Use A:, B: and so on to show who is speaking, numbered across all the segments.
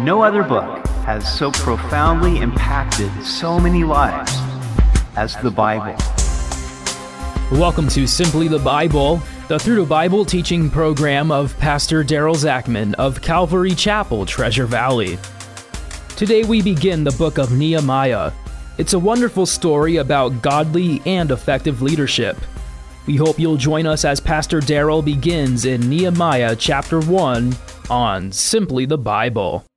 A: No other book has so profoundly impacted so many lives as the Bible.
B: Welcome to Simply the Bible, the Through the Bible teaching program of Pastor Daryl Zachman of Calvary Chapel, Treasure Valley. Today we begin the book of Nehemiah. It's a wonderful story about godly and effective leadership. We hope you'll join us as Pastor Daryl begins in Nehemiah chapter 1 on Simply the Bible.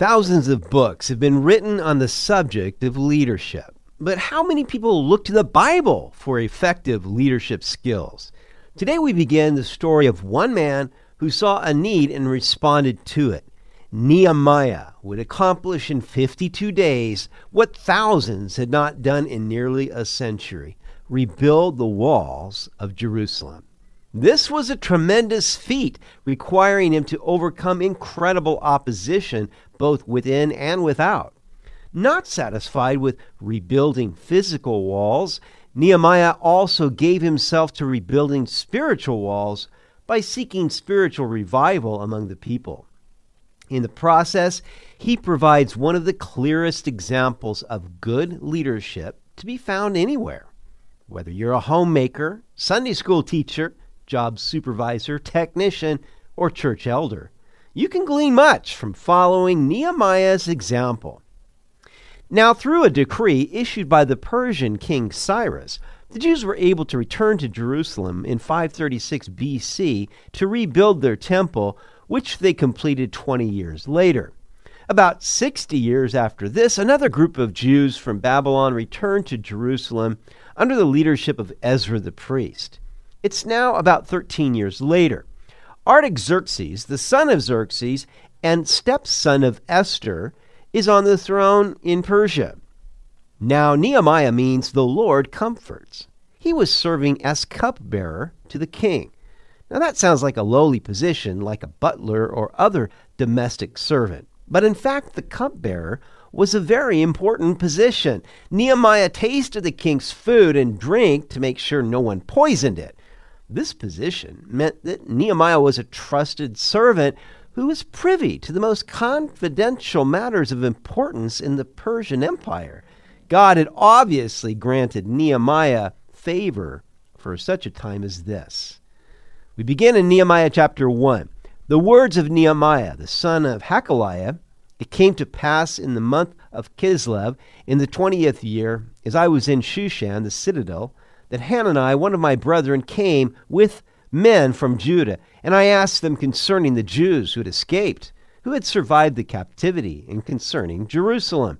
C: Thousands of books have been written on the subject of leadership. But how many people look to the Bible for effective leadership skills? Today we begin the story of one man who saw a need and responded to it. Nehemiah would accomplish in 52 days what thousands had not done in nearly a century rebuild the walls of Jerusalem. This was a tremendous feat, requiring him to overcome incredible opposition both within and without. Not satisfied with rebuilding physical walls, Nehemiah also gave himself to rebuilding spiritual walls by seeking spiritual revival among the people. In the process, he provides one of the clearest examples of good leadership to be found anywhere. Whether you're a homemaker, Sunday school teacher, job supervisor, technician, or church elder. You can glean much from following Nehemiah's example. Now, through a decree issued by the Persian king Cyrus, the Jews were able to return to Jerusalem in 536 BC to rebuild their temple, which they completed 20 years later. About 60 years after this, another group of Jews from Babylon returned to Jerusalem under the leadership of Ezra the priest. It's now about 13 years later. Artaxerxes, the son of Xerxes and stepson of Esther, is on the throne in Persia. Now, Nehemiah means the Lord comforts. He was serving as cupbearer to the king. Now, that sounds like a lowly position, like a butler or other domestic servant. But in fact, the cupbearer was a very important position. Nehemiah tasted the king's food and drink to make sure no one poisoned it. This position meant that Nehemiah was a trusted servant who was privy to the most confidential matters of importance in the Persian Empire. God had obviously granted Nehemiah favor for such a time as this. We begin in Nehemiah chapter 1. The words of Nehemiah, the son of Hachaliah, it came to pass in the month of Kislev, in the twentieth year, as I was in Shushan, the citadel, that Hanani, one of my brethren, came with men from Judah, and I asked them concerning the Jews who had escaped, who had survived the captivity, and concerning Jerusalem.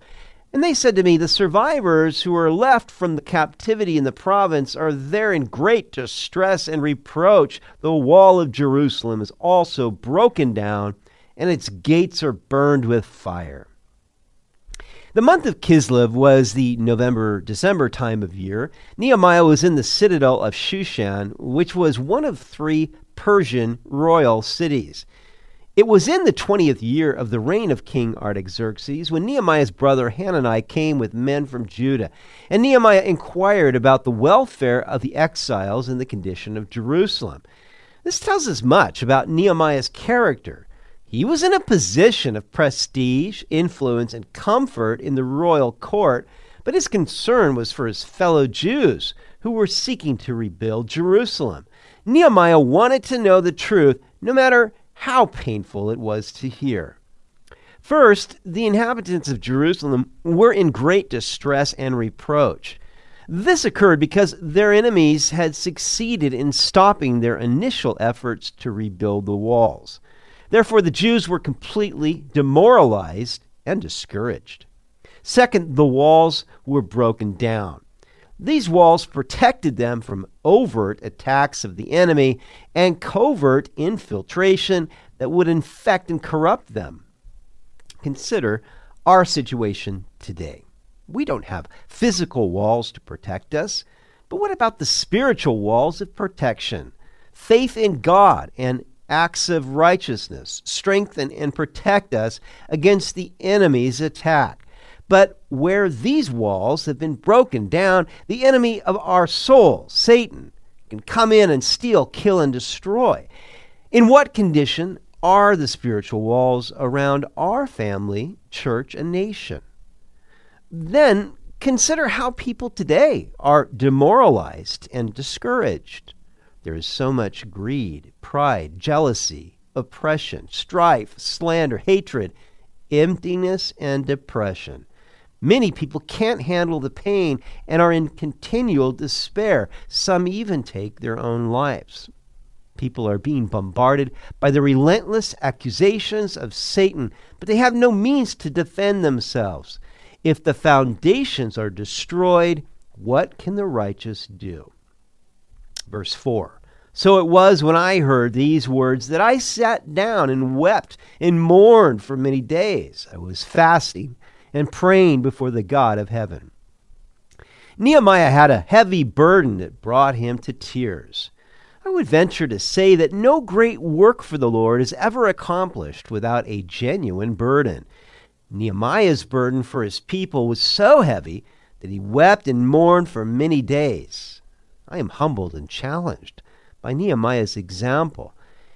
C: And they said to me, The survivors who are left from the captivity in the province are there in great distress and reproach. The wall of Jerusalem is also broken down, and its gates are burned with fire. The month of Kislev was the November December time of year. Nehemiah was in the citadel of Shushan, which was one of three Persian royal cities. It was in the twentieth year of the reign of King Artaxerxes when Nehemiah's brother Hanani came with men from Judah, and Nehemiah inquired about the welfare of the exiles and the condition of Jerusalem. This tells us much about Nehemiah's character. He was in a position of prestige, influence, and comfort in the royal court, but his concern was for his fellow Jews who were seeking to rebuild Jerusalem. Nehemiah wanted to know the truth, no matter how painful it was to hear. First, the inhabitants of Jerusalem were in great distress and reproach. This occurred because their enemies had succeeded in stopping their initial efforts to rebuild the walls. Therefore, the Jews were completely demoralized and discouraged. Second, the walls were broken down. These walls protected them from overt attacks of the enemy and covert infiltration that would infect and corrupt them. Consider our situation today. We don't have physical walls to protect us, but what about the spiritual walls of protection? Faith in God and acts of righteousness, strengthen and protect us against the enemy's attack. But where these walls have been broken down, the enemy of our soul, Satan, can come in and steal, kill, and destroy. In what condition are the spiritual walls around our family, church, and nation? Then consider how people today are demoralized and discouraged. There is so much greed, pride, jealousy, oppression, strife, slander, hatred, emptiness, and depression. Many people can't handle the pain and are in continual despair. Some even take their own lives. People are being bombarded by the relentless accusations of Satan, but they have no means to defend themselves. If the foundations are destroyed, what can the righteous do? Verse 4 So it was when I heard these words that I sat down and wept and mourned for many days. I was fasting and praying before the God of heaven. Nehemiah had a heavy burden that brought him to tears. I would venture to say that no great work for the Lord is ever accomplished without a genuine burden. Nehemiah's burden for his people was so heavy that he wept and mourned for many days. I am humbled and challenged by Nehemiah's example.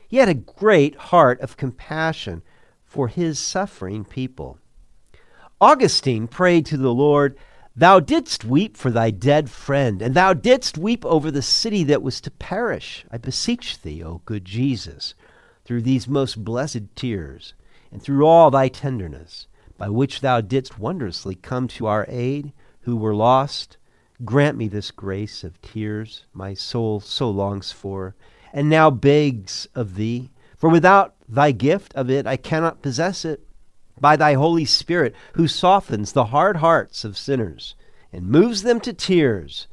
C: He had a great heart of compassion for his suffering people. Augustine prayed to the Lord, Thou didst weep for thy dead friend, and thou didst weep over the city that was to perish. I beseech thee, O good Jesus, through these most blessed tears, and through all thy tenderness, by which thou didst wondrously come to our aid, who were lost, grant me this grace of tears my soul so longs for, and now begs of thee. For without thy gift of it I cannot possess it by thy Holy Spirit, who softens the hard hearts of sinners and moves them to tears,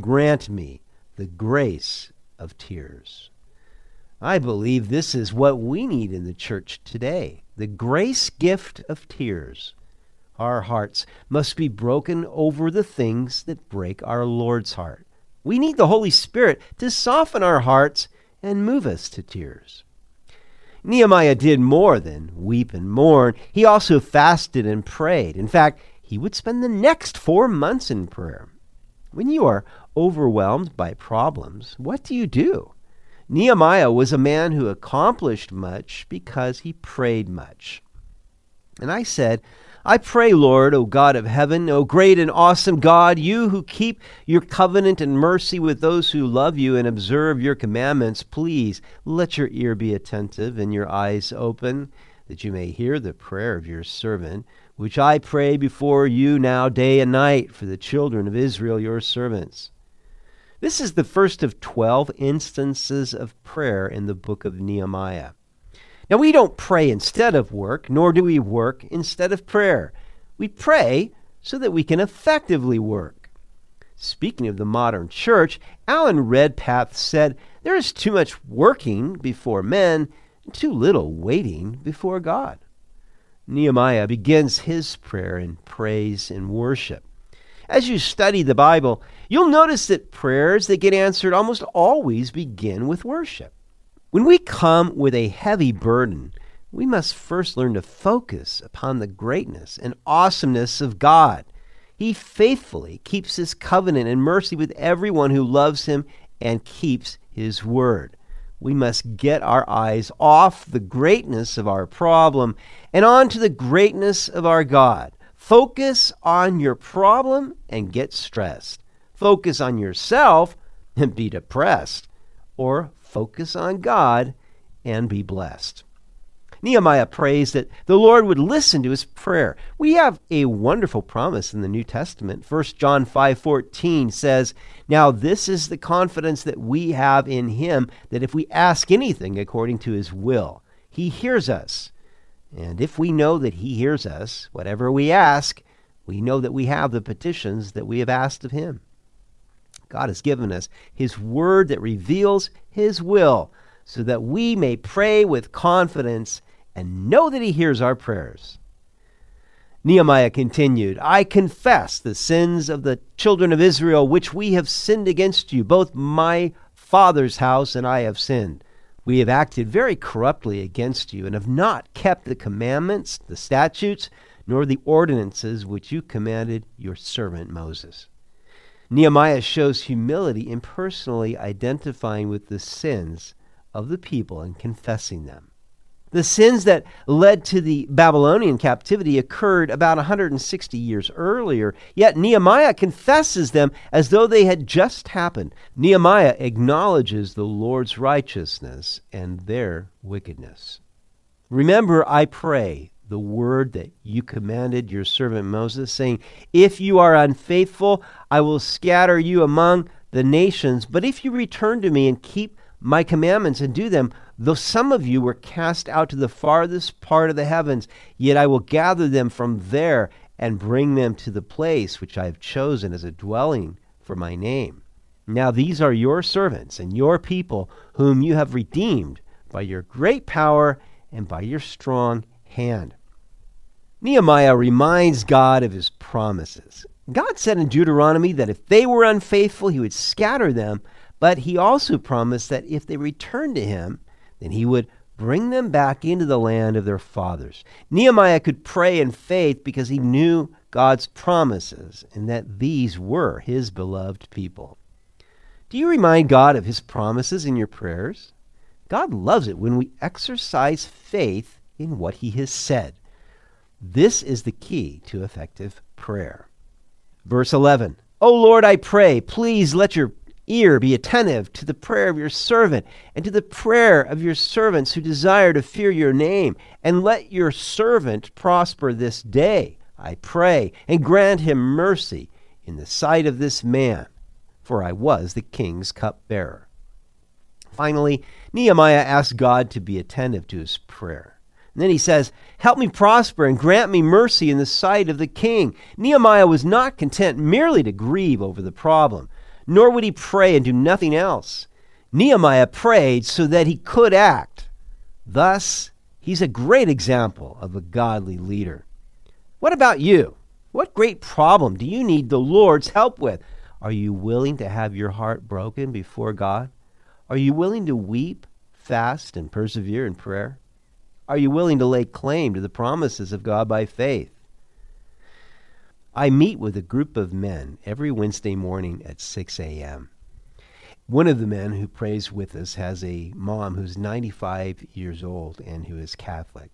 C: grant me the grace of tears. I believe this is what we need in the church today the grace gift of tears. Our hearts must be broken over the things that break our Lord's heart. We need the Holy Spirit to soften our hearts and move us to tears. Nehemiah did more than weep and mourn. He also fasted and prayed. In fact, he would spend the next four months in prayer. When you are overwhelmed by problems, what do you do? Nehemiah was a man who accomplished much because he prayed much. And I said, I pray, Lord, O God of heaven, O great and awesome God, you who keep your covenant and mercy with those who love you and observe your commandments, please let your ear be attentive and your eyes open, that you may hear the prayer of your servant, which I pray before you now day and night for the children of Israel, your servants. This is the first of 12 instances of prayer in the book of Nehemiah. Now, we don't pray instead of work, nor do we work instead of prayer. We pray so that we can effectively work. Speaking of the modern church, Alan Redpath said, There is too much working before men, and too little waiting before God. Nehemiah begins his prayer in praise and worship. As you study the Bible, you'll notice that prayers that get answered almost always begin with worship. When we come with a heavy burden, we must first learn to focus upon the greatness and awesomeness of God. He faithfully keeps his covenant and mercy with everyone who loves him and keeps his word. We must get our eyes off the greatness of our problem and onto the greatness of our God. Focus on your problem and get stressed. Focus on yourself and be depressed. Or focus on God, and be blessed. Nehemiah prays that the Lord would listen to his prayer. We have a wonderful promise in the New Testament. 1 John 5:14 says, "Now this is the confidence that we have in him that if we ask anything according to his will, he hears us. And if we know that he hears us, whatever we ask, we know that we have the petitions that we have asked of him." God has given us His Word that reveals His will so that we may pray with confidence and know that He hears our prayers. Nehemiah continued, I confess the sins of the children of Israel which we have sinned against you, both my father's house and I have sinned. We have acted very corruptly against you and have not kept the commandments, the statutes, nor the ordinances which you commanded your servant Moses. Nehemiah shows humility in personally identifying with the sins of the people and confessing them. The sins that led to the Babylonian captivity occurred about 160 years earlier, yet Nehemiah confesses them as though they had just happened. Nehemiah acknowledges the Lord's righteousness and their wickedness. Remember, I pray, the word that you commanded your servant Moses, saying, If you are unfaithful, I will scatter you among the nations. But if you return to me and keep my commandments and do them, though some of you were cast out to the farthest part of the heavens, yet I will gather them from there and bring them to the place which I have chosen as a dwelling for my name. Now these are your servants and your people, whom you have redeemed by your great power and by your strong hand. Nehemiah reminds God of his promises. God said in Deuteronomy that if they were unfaithful, he would scatter them, but he also promised that if they returned to him, then he would bring them back into the land of their fathers. Nehemiah could pray in faith because he knew God's promises and that these were his beloved people. Do you remind God of his promises in your prayers? God loves it when we exercise faith in what he has said. This is the key to effective prayer. Verse 11 O Lord, I pray, please let your ear be attentive to the prayer of your servant and to the prayer of your servants who desire to fear your name. And let your servant prosper this day, I pray, and grant him mercy in the sight of this man, for I was the king's cupbearer. Finally, Nehemiah asked God to be attentive to his prayer. And then he says, Help me prosper and grant me mercy in the sight of the king. Nehemiah was not content merely to grieve over the problem, nor would he pray and do nothing else. Nehemiah prayed so that he could act. Thus, he's a great example of a godly leader. What about you? What great problem do you need the Lord's help with? Are you willing to have your heart broken before God? Are you willing to weep, fast, and persevere in prayer? Are you willing to lay claim to the promises of God by faith? I meet with a group of men every Wednesday morning at 6 a.m. One of the men who prays with us has a mom who's 95 years old and who is Catholic.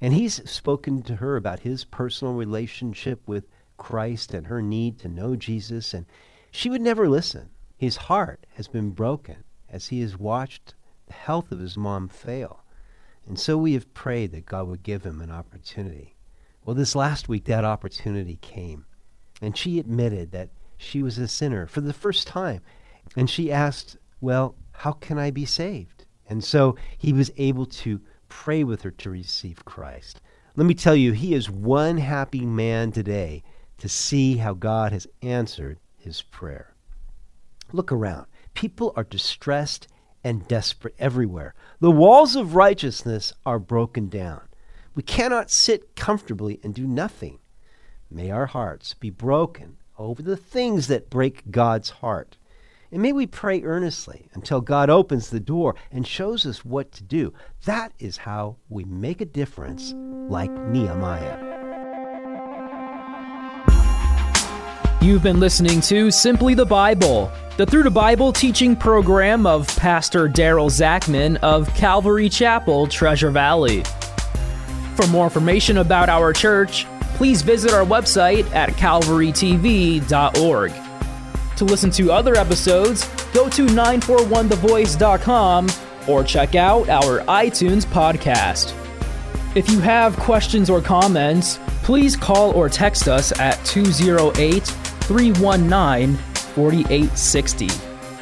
C: And he's spoken to her about his personal relationship with Christ and her need to know Jesus, and she would never listen. His heart has been broken as he has watched the health of his mom fail. And so we have prayed that God would give him an opportunity. Well, this last week, that opportunity came. And she admitted that she was a sinner for the first time. And she asked, Well, how can I be saved? And so he was able to pray with her to receive Christ. Let me tell you, he is one happy man today to see how God has answered his prayer. Look around. People are distressed and desperate everywhere. The walls of righteousness are broken down. We cannot sit comfortably and do nothing. May our hearts be broken over the things that break God's heart. And may we pray earnestly until God opens the door and shows us what to do. That is how we make a difference like Nehemiah.
B: You've been listening to Simply the Bible, the Through the Bible teaching program of Pastor Daryl Zachman of Calvary Chapel, Treasure Valley. For more information about our church, please visit our website at calvarytv.org. To listen to other episodes, go to 941thevoice.com or check out our iTunes podcast. If you have questions or comments, please call or text us at 208 319 4860.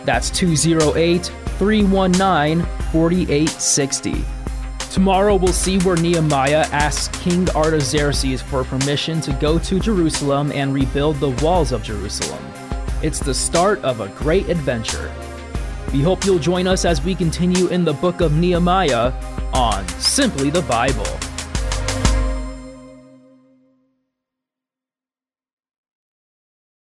B: That's 208 319 4860. Tomorrow we'll see where Nehemiah asks King Artaxerxes for permission to go to Jerusalem and rebuild the walls of Jerusalem. It's the start of a great adventure. We hope you'll join us as we continue in the book of Nehemiah on Simply the Bible.